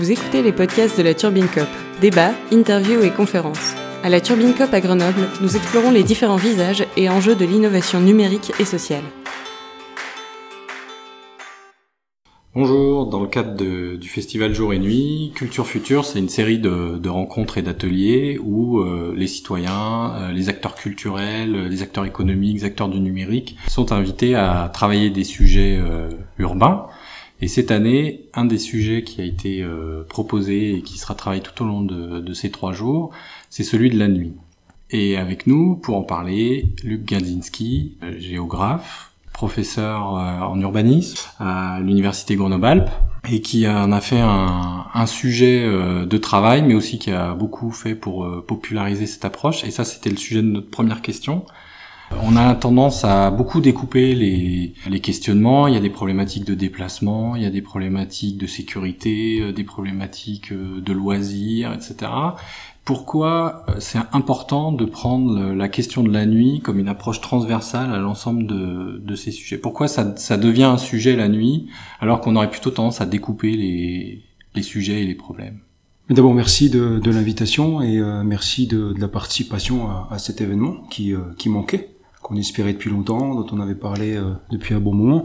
Vous écoutez les podcasts de la Turbine Cop. Débats, interviews et conférences. À la Turbine Cop à Grenoble, nous explorons les différents visages et enjeux de l'innovation numérique et sociale. Bonjour, dans le cadre du festival Jour et Nuit, Culture Future, c'est une série de, rencontres et d'ateliers où euh, les citoyens, euh, les acteurs culturels, les acteurs économiques, les acteurs du numérique sont invités à travailler des sujets euh, urbains. Et cette année, un des sujets qui a été proposé et qui sera travaillé tout au long de, ces trois jours, c'est celui de la nuit. Et avec nous, pour en parler, Luc Gandzinski, géographe, professeur euh, en urbanisme à l'université Grenoble-Alpes et qui en a fait un, sujet euh, de travail, mais aussi qui a beaucoup fait pour euh, populariser cette approche. Et ça, c'était le sujet de notre première question. On a tendance à beaucoup découper les, les, questionnements. Il y a des problématiques de déplacement, il y a des problématiques de sécurité, des problématiques de loisirs, etc pourquoi euh, c'est important de prendre la question de la nuit comme une approche transversale à l'ensemble de, ces sujets? Pourquoi ça, devient un sujet la nuit alors qu'on aurait plutôt tendance à découper les, sujets et les problèmes? D'abord, merci de, l'invitation et euh, merci de, la participation à, cet événement qui, euh, qui manquait qu'on espérait depuis longtemps, dont on avait parlé depuis un bon moment.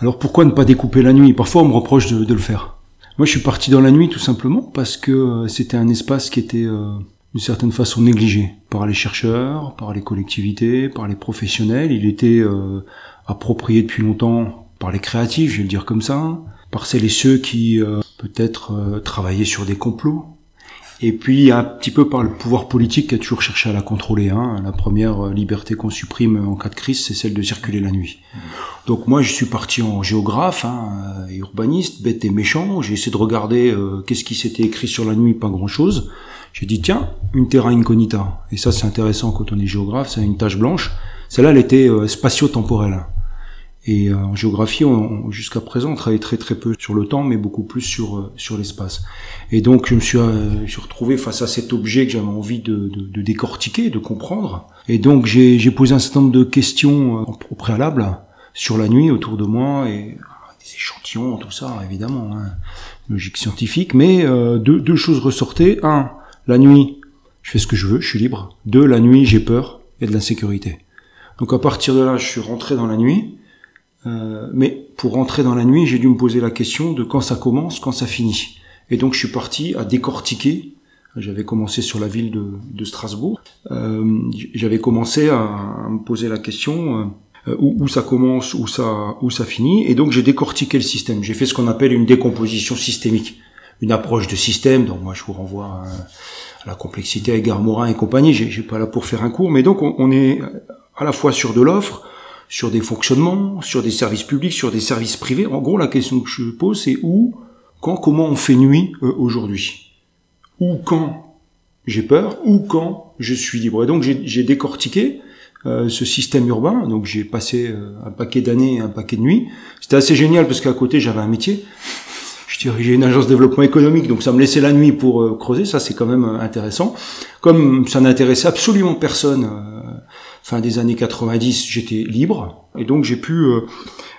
Alors pourquoi ne pas découper la nuit? Parfois on me reproche de le faire. Moi, je suis parti dans la nuit tout simplement parce que euh, c'était un espace qui était euh, d'une certaine façon négligé par les chercheurs, par les collectivités, par les professionnels. Il était euh, approprié depuis longtemps par les créatifs, je vais le dire comme ça, par celles et ceux qui peut-être travaillaient sur des complots, et puis un petit peu par le pouvoir politique qui a toujours cherché à la contrôler. Hein. La première liberté qu'on supprime en cas de crise, c'est celle de circuler la nuit. Donc moi, je suis parti en géographe, hein, urbaniste, bête et méchant. J'ai essayé de regarder euh, qu'est-ce qui s'était écrit sur la nuit, pas grand-chose. J'ai dit tiens, une terra incognita. Et ça, c'est intéressant quand on est géographe, c'est une tache blanche. Celle-là, elle était euh, spatio-temporelle. Et euh, en géographie, jusqu'à présent, on travaille très très peu sur le temps, mais beaucoup plus sur euh, sur l'espace. Et donc, je me suis, euh, suis, retrouvé face à cet objet que j'avais envie de, de, de, décortiquer, de comprendre. Et donc, j'ai posé un certain nombre de questions au préalable sur la nuit autour de moi et des échantillons, tout ça, évidemment, hein, logique scientifique. Mais deux, deux choses ressortaient. Un, la nuit, je fais ce que je veux, je suis libre. Deux, la nuit, j'ai peur, a de l'insécurité. Donc à partir de là, je suis rentré dans la nuit. Euh, mais pour rentrer dans la nuit, j'ai dû me poser la question de quand ça commence, quand ça finit. Et donc je suis parti à décortiquer. J'avais commencé sur la ville de, de Strasbourg. Euh, J'avais commencé à, me poser la question euh, où, où, ça commence, où ça, où ça finit. Et donc j'ai décortiqué le système. J'ai fait ce qu'on appelle une décomposition systémique, une approche de système. Donc moi je vous renvoie à, la complexité avec Garmorin et compagnie. J'ai pas là pour faire un cours, mais donc on, on est à la fois sur de l'offre sur des fonctionnements, sur des services publics, sur des services privés. En gros, la question que je pose, c'est où, quand, comment on fait nuit euh, aujourd'hui? Ou quand j'ai peur, ou quand je suis libre? Et donc j'ai décortiqué euh, ce système urbain. Donc j'ai passé euh, un paquet d'années, un paquet de nuits. C'était assez génial parce qu'à côté j'avais un métier. Je dirigeais une agence de développement économique, donc ça me laissait la nuit pour creuser. Ça c'est quand même intéressant. Comme ça n'intéressait absolument personne fin des années 90, j'étais libre et donc j'ai pu euh,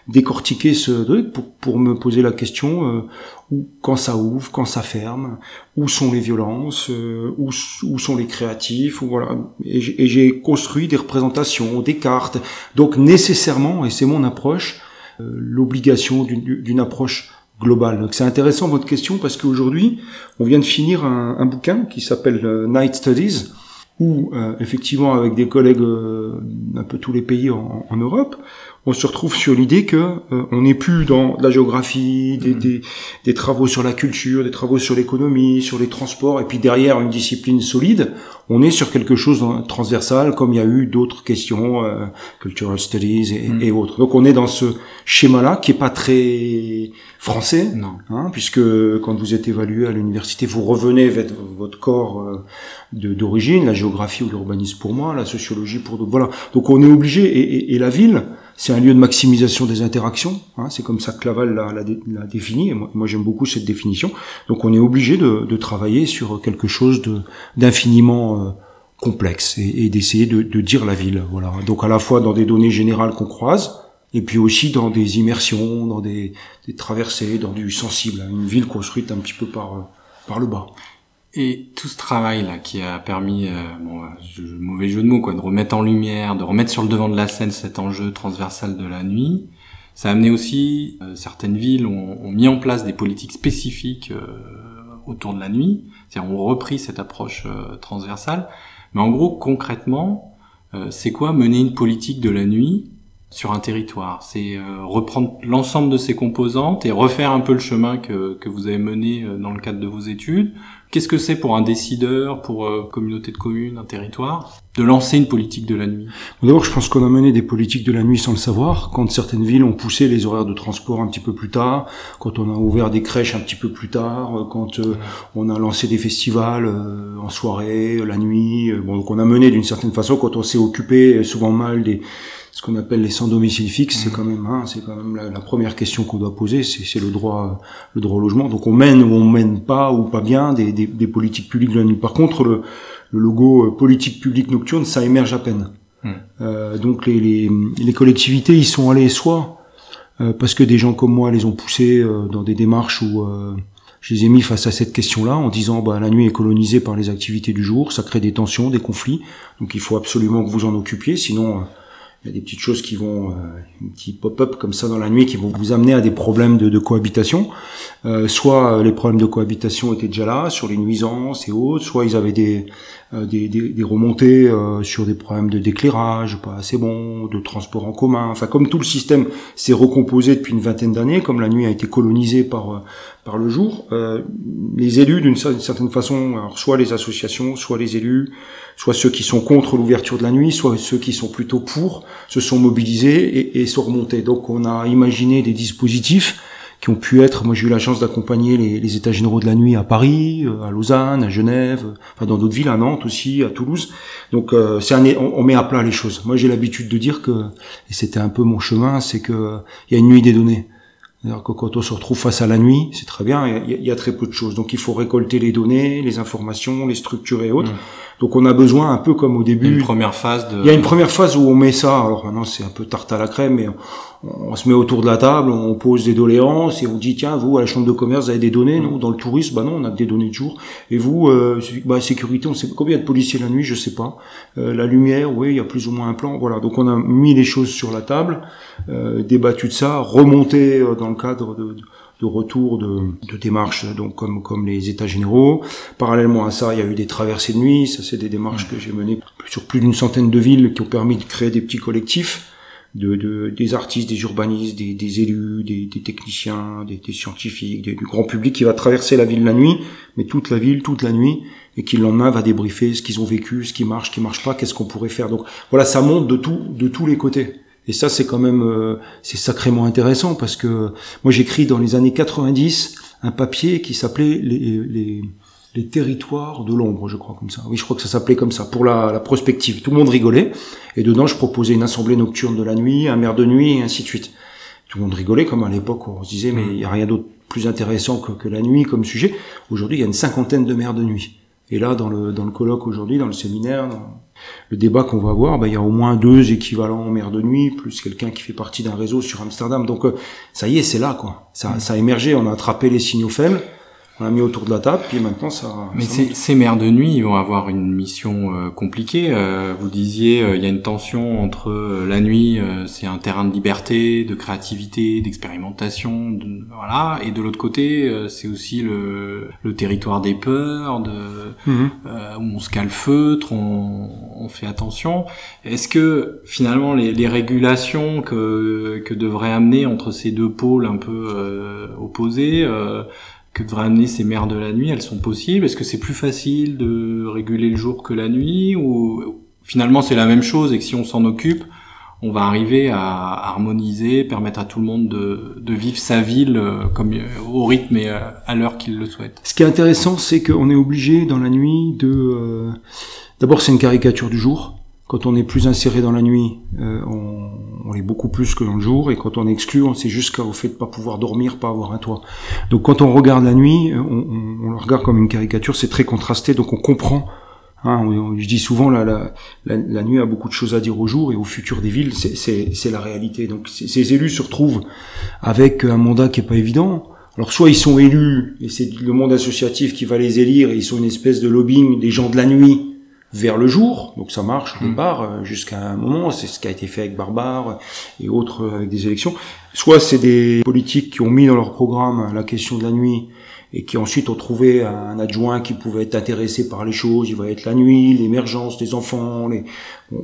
décortiquer ce truc pour, pour, me poser la question euh, où, quand ça ouvre, quand ça ferme, où sont les violences, euh, où, où, sont les créatifs, ou voilà. Et j'ai construit des représentations, des cartes. Donc nécessairement, et c'est mon approche, l'obligation d'une approche globale. Donc c'est intéressant votre question parce qu'aujourd'hui, on vient de finir un, un bouquin qui s'appelle Night Studies où euh, effectivement avec des collègues euh, un peu tous les pays en, en Europe, on se retrouve sur l'idée que euh, on n'est plus dans la géographie, des, mm. des, des, travaux sur la culture, des travaux sur l'économie, sur les transports, et puis derrière une discipline solide, on est sur quelque chose de transversal, comme il y a eu d'autres questions, euh, cultural studies et, mm. et, autres. Donc on est dans ce schéma-là qui est pas très français, non. Hein, puisque quand vous êtes évalué à l'université, vous revenez vers votre corps euh, d'origine, la géographie ou l'urbanisme pour moi, la sociologie pour d'autres. Voilà. Donc on est obligé, et, et la ville, c'est un lieu de maximisation des interactions. Hein, c'est comme ça que Laval l'a, défini. Et moi, j'aime beaucoup cette définition. Donc, on est obligé de, de travailler sur quelque chose d'infiniment euh, complexe et, et d'essayer de, de, dire la ville. Voilà. Donc, à la fois dans des données générales qu'on croise, et puis aussi dans des immersions, dans des, des traversées, dans du sensible. Une ville construite un petit peu par euh, par le bas. Et tout ce travail-là qui a permis, euh, bon, mauvais jeu de mots, quoi, de remettre en lumière, de remettre sur le devant de la scène cet enjeu transversal de la nuit, ça a amené aussi, euh, certaines villes ont, mis en place des politiques spécifiques euh, autour de la nuit, c'est-à-dire ont repris cette approche euh, transversale. Mais en gros, concrètement, c'est quoi mener une politique de la nuit sur un territoire. C'est reprendre l'ensemble de ses composantes et refaire un peu le chemin que, que vous avez mené dans le cadre de vos études, Qu'est-ce que c'est pour un décideur, pour euh, communauté de communes, un territoire, de lancer une politique de la nuit? D'abord, je pense qu'on a mené des politiques de la nuit sans le savoir. Quand certaines villes ont poussé les horaires de transport un petit peu plus tard, quand on a ouvert des crèches un petit peu plus tard, euh, quand euh, on a lancé des festivals en soirée, la nuit. bon, donc on a mené d'une certaine façon, quand on s'est occupé souvent mal des ce qu'on appelle les sans domicile fixe, c'est mmh. quand même, hein, c'est quand même la, première question qu'on doit poser, c'est le droit, le droit au logement. Donc on mène ou on mène pas ou pas bien des, des, des politiques publiques de la nuit. Par contre, le, le, logo euh, politique publique nocturne, ça émerge à peine. Mmh. Euh, donc les, les, les, collectivités, ils sont allés soit euh, parce que des gens comme moi les ont poussés euh, dans des démarches où je les ai mis face à cette question-là en disant bah la nuit est colonisée par les activités du jour, ça crée des tensions, des conflits, donc il faut absolument que vous en occupiez, sinon il y a des petites choses qui vont, euh, un petit pop-up comme ça dans la nuit, qui vont vous amener à des problèmes de, cohabitation. Euh, soit euh, les problèmes de cohabitation étaient déjà là, sur les nuisances et autres, soit ils avaient des, euh, des, des, des, remontées sur des problèmes de d'éclairage pas assez bon, de transport en commun. Enfin, comme tout le système s'est recomposé depuis une vingtaine d'années, comme la nuit a été colonisée par par le jour, les élus d'une certaine façon, alors soit les associations, soit les élus, soit ceux qui sont contre l'ouverture de la nuit, soit ceux qui sont plutôt pour, se sont mobilisés et, et sont remontés. Donc on a imaginé des dispositifs qui ont pu être, moi j'ai eu la chance d'accompagner les, les, états généraux de la nuit à Paris, euh, à Lausanne, à Genève, enfin dans d'autres villes, à Nantes aussi, à Toulouse. Donc euh, c'est un, on, met à plat les choses. Moi j'ai l'habitude de dire que, et c'était un peu mon chemin, c'est que il y a une nuit des données. C'est-à-dire que quand on se retrouve face à la nuit, c'est très bien, il y, a, très peu de choses. Donc il faut récolter les données, les informations, les structurer et autres. Mmh. Donc on a besoin un peu comme au début. Une première phase de. Il y a une première phase où on met ça. Alors maintenant c'est un peu tarte à la crème, mais on, se met autour de la table, on pose des doléances et on dit tiens vous à la chambre de commerce vous avez des données non? Dans le tourisme bah non on a des données de jour et vous euh, bah sécurité on sait combien de policiers la nuit je sais pas euh, la lumière oui il y a plus ou moins un plan voilà donc on a mis les choses sur la table euh, débattu de ça remonté euh, dans le cadre de de retour de, de démarches donc comme comme les états généraux. Parallèlement à ça, il y a eu des traversées de nuit. Ça, c'est des démarches que j'ai menées sur plus d'une centaine de villes qui ont permis de créer des petits collectifs. De, de, des artistes, des urbanistes, des, des élus, des, des techniciens, des, des scientifiques, du grand public qui va traverser la ville la nuit, mais toute la ville, toute la nuit, et qui le lendemain va débriefer ce qu'ils ont vécu, ce qui marche, ce qui marche pas, qu'est-ce qu'on pourrait faire. Donc voilà, ça monte de tout, de tous les côtés. Et ça, c'est quand même, euh, c'est sacrément intéressant parce que moi, j'écris dans les années 90 un papier qui s'appelait les, les, les, territoires de l'ombre, je crois comme ça. Oui, je crois que ça s'appelait comme ça pour la, la, prospective. Tout le monde rigolait et dedans, je proposais une assemblée nocturne de la nuit, un maire de nuit et ainsi de suite. Tout le monde rigolait comme à l'époque on se disait mais il y a rien d'autre plus intéressant que, que la nuit comme sujet. Aujourd'hui, il y a une cinquantaine de maires de nuit. Et là, dans le, dans le colloque aujourd'hui, dans le séminaire, le débat qu'on va avoir, bah, il y a au moins deux équivalents maire de nuit, plus quelqu'un qui fait partie d'un réseau sur Amsterdam. Donc euh, ça y est, c'est là, quoi. Ça, ça a émergé, on a attrapé les signaux faibles on a mis autour de la table, puis maintenant ça. Mais ces, maires de nuit, ils vont avoir une mission euh, compliquée. Euh, vous disiez, euh, il y a une tension entre la nuit, c'est un terrain de liberté, de créativité, d'expérimentation, voilà, et de l'autre côté, c'est aussi le, le, territoire des peurs, de mhm. où on se calfeutre, on, on fait attention. Est-ce que finalement les, les, régulations que que devrait amener entre ces deux pôles un peu opposés que devraient amener ces mères de la nuit, elles sont possibles Est-ce que c'est plus facile de réguler le jour que la nuit Ou finalement c'est la même chose et que si on s'en occupe, on va arriver à harmoniser, permettre à tout le monde de, de vivre sa ville euh, comme euh, au rythme et euh, à l'heure qu'il le souhaite. Ce qui est intéressant, c'est qu'on est obligé dans la nuit de... D'abord c'est une caricature du jour. Quand on est plus inséré dans la nuit, on, on est beaucoup plus que dans le jour, et quand on est exclu, on sait jusqu'au fait de pas pouvoir dormir, pas avoir un toit. Donc quand on regarde la nuit, on, on, le regarde comme une caricature, c'est très contrasté, donc on comprend. Hein, je dis souvent, la, la, la, nuit a beaucoup de choses à dire au jour et au futur des villes, c'est la réalité. Donc ces élus se retrouvent avec un mandat qui est pas évident, Alors soit ils sont élus et c'est le monde associatif qui va les élire et ils sont une espèce de lobbying des gens de la nuit vers le jour, donc ça marche au départ euh, jusqu'à un moment, c'est ce qui a été fait avec Barbare et autres avec des élections. Soit c'est des politiques qui ont mis dans leur programme la question de la nuit et qui ensuite ont trouvé un adjoint qui pouvait être intéressé par les choses, il va être la nuit, l'émergence des enfants, les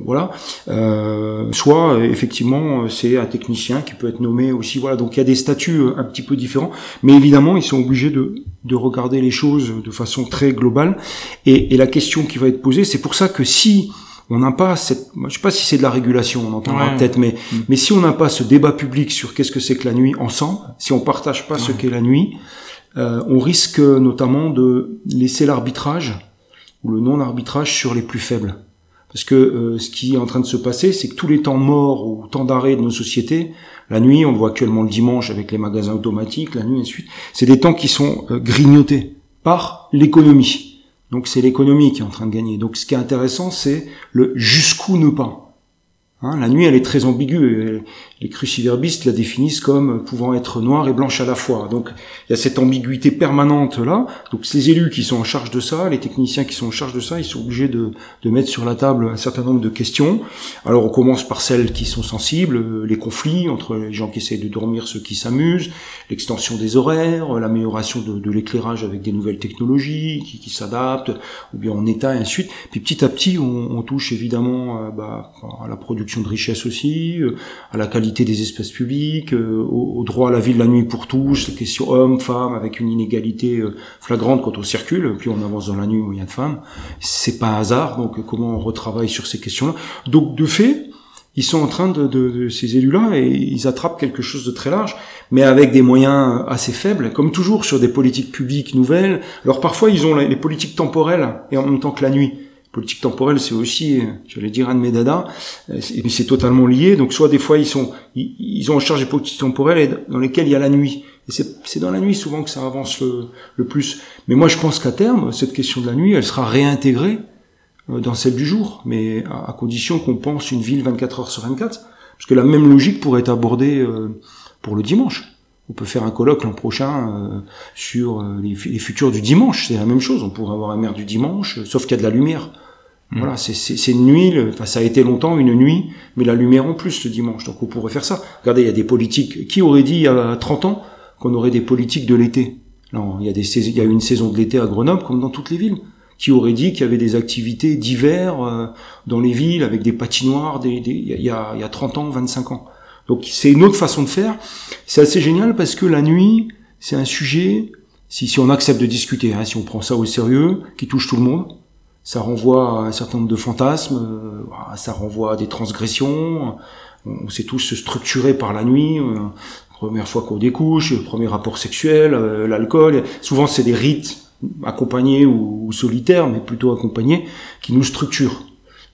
voilà. Euh, soit effectivement c'est un technicien qui peut être nommé aussi, voilà. Donc il y a des statuts euh, un petit peu différents, mais évidemment ils sont obligés de, de regarder les choses de façon très globale. Et, et la question qui va être posée, c'est pour ça que si on n'a pas cette, je sais pas si c'est de la régulation, on entendra peut-être, mais mm. mais si on n'a pas ce débat public sur qu'est-ce que c'est que la nuit ensemble, si on partage pas ce qu'est la nuit, euh, on risque notamment de laisser l'arbitrage ou le non-arbitrage sur les plus faibles. Parce que euh, ce qui est en train de se passer, c'est que tous les temps morts ou temps d'arrêt de nos sociétés, la nuit, on voit actuellement le dimanche avec les magasins automatiques, la nuit et suite, c'est des temps qui sont euh, grignotés par l'économie. Donc c'est l'économie qui est en train de gagner. Donc ce qui est intéressant, c'est le jusqu'où ne pas. Hein, la nuit, elle est très ambiguë. Les cruciverbistes la définissent comme pouvant être noire et blanche à la fois. Donc, il y a cette ambiguïté permanente là. Donc, ces élus qui sont en charge de ça, les techniciens qui sont en charge de ça, ils sont obligés de, de mettre sur la table un certain nombre de questions. Alors, on commence par celles qui sont sensibles, les conflits entre les gens qui essaient de dormir, ceux qui s'amusent, l'extension des horaires, l'amélioration de, de l'éclairage avec des nouvelles technologies qui, qui s'adaptent, ou bien en état et ainsi de suite. Puis petit à petit, on, on touche évidemment euh, bah, à la production de richesse aussi, euh, à la qualité des espaces publics, euh, au, droit à la vie de la nuit pour tous, les questions hommes, femmes, avec une inégalité euh, flagrante quand on circule, puis on avance dans la nuit où il y a de femmes. C'est pas un hasard, donc comment on retravaille sur ces questions-là. Donc de fait, ils sont en train de, de, ces élus-là et ils attrapent quelque chose de très large, mais avec des moyens assez faibles, comme toujours sur des politiques publiques nouvelles. Alors parfois ils ont les politiques temporelles et en même temps que la nuit politique temporelle, c'est aussi, j'allais dire, un de mes dada, mais c'est totalement lié. Donc, soit des fois, ils sont, ils, ont en charge des politiques temporelles dans lesquelles il y a la nuit. Et c'est dans la nuit souvent que ça avance le, plus. Mais moi, je pense qu'à terme, cette question de la nuit, elle sera réintégrée euh, dans celle du jour, mais à, condition qu'on pense une ville 24 heures sur 24. Parce que la même logique pourrait être abordée euh, pour le dimanche. On peut faire un colloque l'an prochain euh, sur les, les, futurs du dimanche. C'est la même chose. On pourrait avoir un maire du dimanche, sauf qu'il y a de la lumière. Mm. Voilà, c'est une nuit, enfin ça a été longtemps une nuit, mais la lumière en plus le dimanche, donc on pourrait faire ça. Regardez, il y a des politiques, qui aurait dit il y a 30 ans qu'on aurait des politiques de l'été? Non, il y a des il y a une saison de l'été à Grenoble comme dans toutes les villes. Qui aurait dit qu'il y avait des activités d'hiver euh, dans les villes avec des patinoires des, des, il, y a, il y a 30 ans, 25 ans? C'est une autre façon de faire. C'est assez génial parce que la nuit, c'est un sujet, si, on accepte de discuter, hein, si on prend ça au sérieux, qui touche tout le monde, ça renvoie à un certain nombre de fantasmes, euh, ça renvoie à des transgressions. On s'est tous structurés par la nuit. Euh, première fois qu'on découche, premier rapport sexuel, euh, l'alcool. Souvent, c'est des rites accompagnés ou, solitaires, mais plutôt accompagnés, qui nous structurent.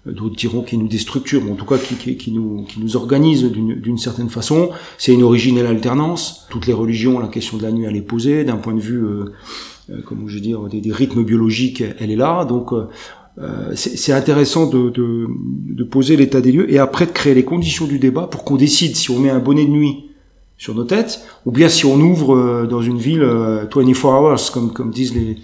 D'autres diront qui nous déstructurent, mais en tout cas qui, qui, nous, qui nous organisent d'une certaine façon. C'est une originelle alternance. Toutes les religions, la question de la nuit, elle est posée d'un point de vue euh, comment je veux dire, des, des, rythmes biologiques, elle est là. Donc euh, euh c'est intéressant de, de, de poser l'état des lieux et après de créer les conditions du débat pour qu'on décide si on met un bonnet de nuit sur nos têtes, ou bien si on ouvre euh, dans une ville 24 hours, comme, comme disent les,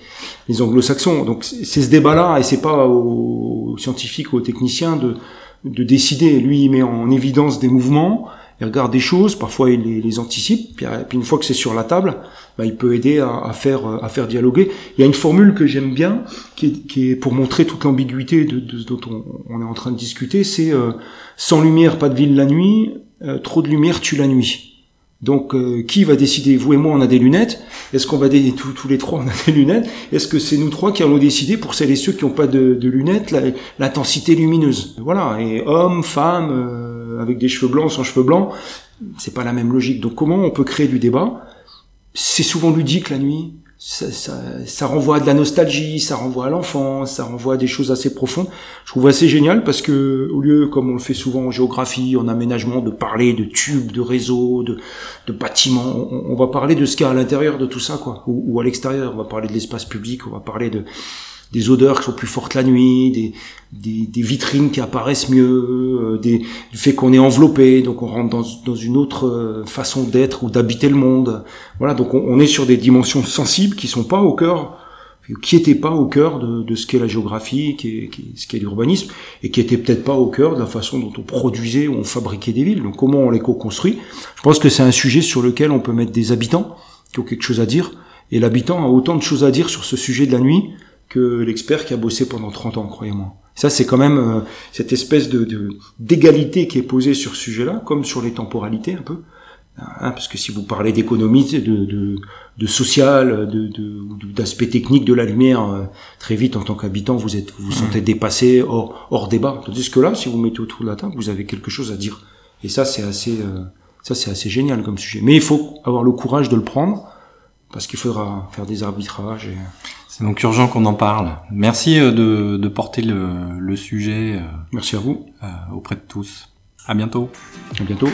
les anglo-saxons. Donc c'est ce débat-là, et c'est pas aux scientifiques ou aux techniciens de, de décider. Lui, il met en évidence des mouvements, il regarde des choses, parfois il les, les anticipe, puis, puis, une fois que c'est sur la table, bah, il peut aider à, à, faire à faire dialoguer. Il y a une formule que j'aime bien, qui est, qui est, pour montrer toute l'ambiguïté de, de, dont on, on, est en train de discuter, c'est euh, sans lumière, pas de ville la nuit, euh, trop de lumière tue la nuit. Donc, euh, qui va décider? Vous et moi, on a des lunettes. Est-ce qu'on va décider tous, les trois, on a des lunettes? Est-ce que c'est nous trois qui allons décider pour celles et ceux qui n'ont pas de, de lunettes l'intensité lumineuse? Voilà. Et hommes, femmes, avec des cheveux blancs, sans cheveux blancs, c'est pas la même logique. Donc, comment on peut créer du débat? C'est souvent ludique la nuit. Ça, ça, ça, renvoie à de la nostalgie, ça renvoie à l'enfance, ça renvoie à des choses assez profondes. Je trouve assez génial parce que au lieu, comme on le fait souvent en géographie, en aménagement, de parler de tubes, de réseaux, de, bâtiments, on, va parler de ce qu'il y a à l'intérieur de tout ça, quoi, ou à l'extérieur. On va parler de l'espace public, on va parler de des odeurs qui sont plus fortes la nuit, des, vitrines qui apparaissent mieux, des, du fait qu'on est enveloppé, donc on rentre dans, une autre façon d'être ou d'habiter le monde. Voilà, donc on, est sur des dimensions sensibles qui sont pas au cœur qui n'était pas au cœur de, ce qu'est la géographie, ce qu'est l'urbanisme, et qui était peut-être pas au cœur de la façon dont on produisait ou on fabriquait des villes. Donc comment on les co-construit? Je pense que c'est un sujet sur lequel on peut mettre des habitants qui ont quelque chose à dire, et l'habitant a autant de choses à dire sur ce sujet de la nuit que l'expert qui a bossé pendant 30 ans, croyez-moi. Ça, c'est quand même euh, cette espèce de d'égalité qui est posée sur ce sujet-là, comme sur les temporalités un peu. Hein, parce que si vous parlez d'économie, de, de, de, social, de, d'aspect technique de la lumière, euh, très vite en tant qu'habitant, vous êtes, vous, vous sentez mmh. dépassé, hors, hors débat. Tandis que là, si vous mettez autour de la table, vous avez quelque chose à dire. Et ça, c'est assez, euh, ça, c'est assez génial comme sujet. Mais il faut avoir le courage de le prendre, parce qu'il faudra faire des arbitrages. Et... C'est donc urgent qu'on en parle. Merci euh, de, de porter le, le sujet. Merci à vous. auprès de tous. À bientôt. À bientôt.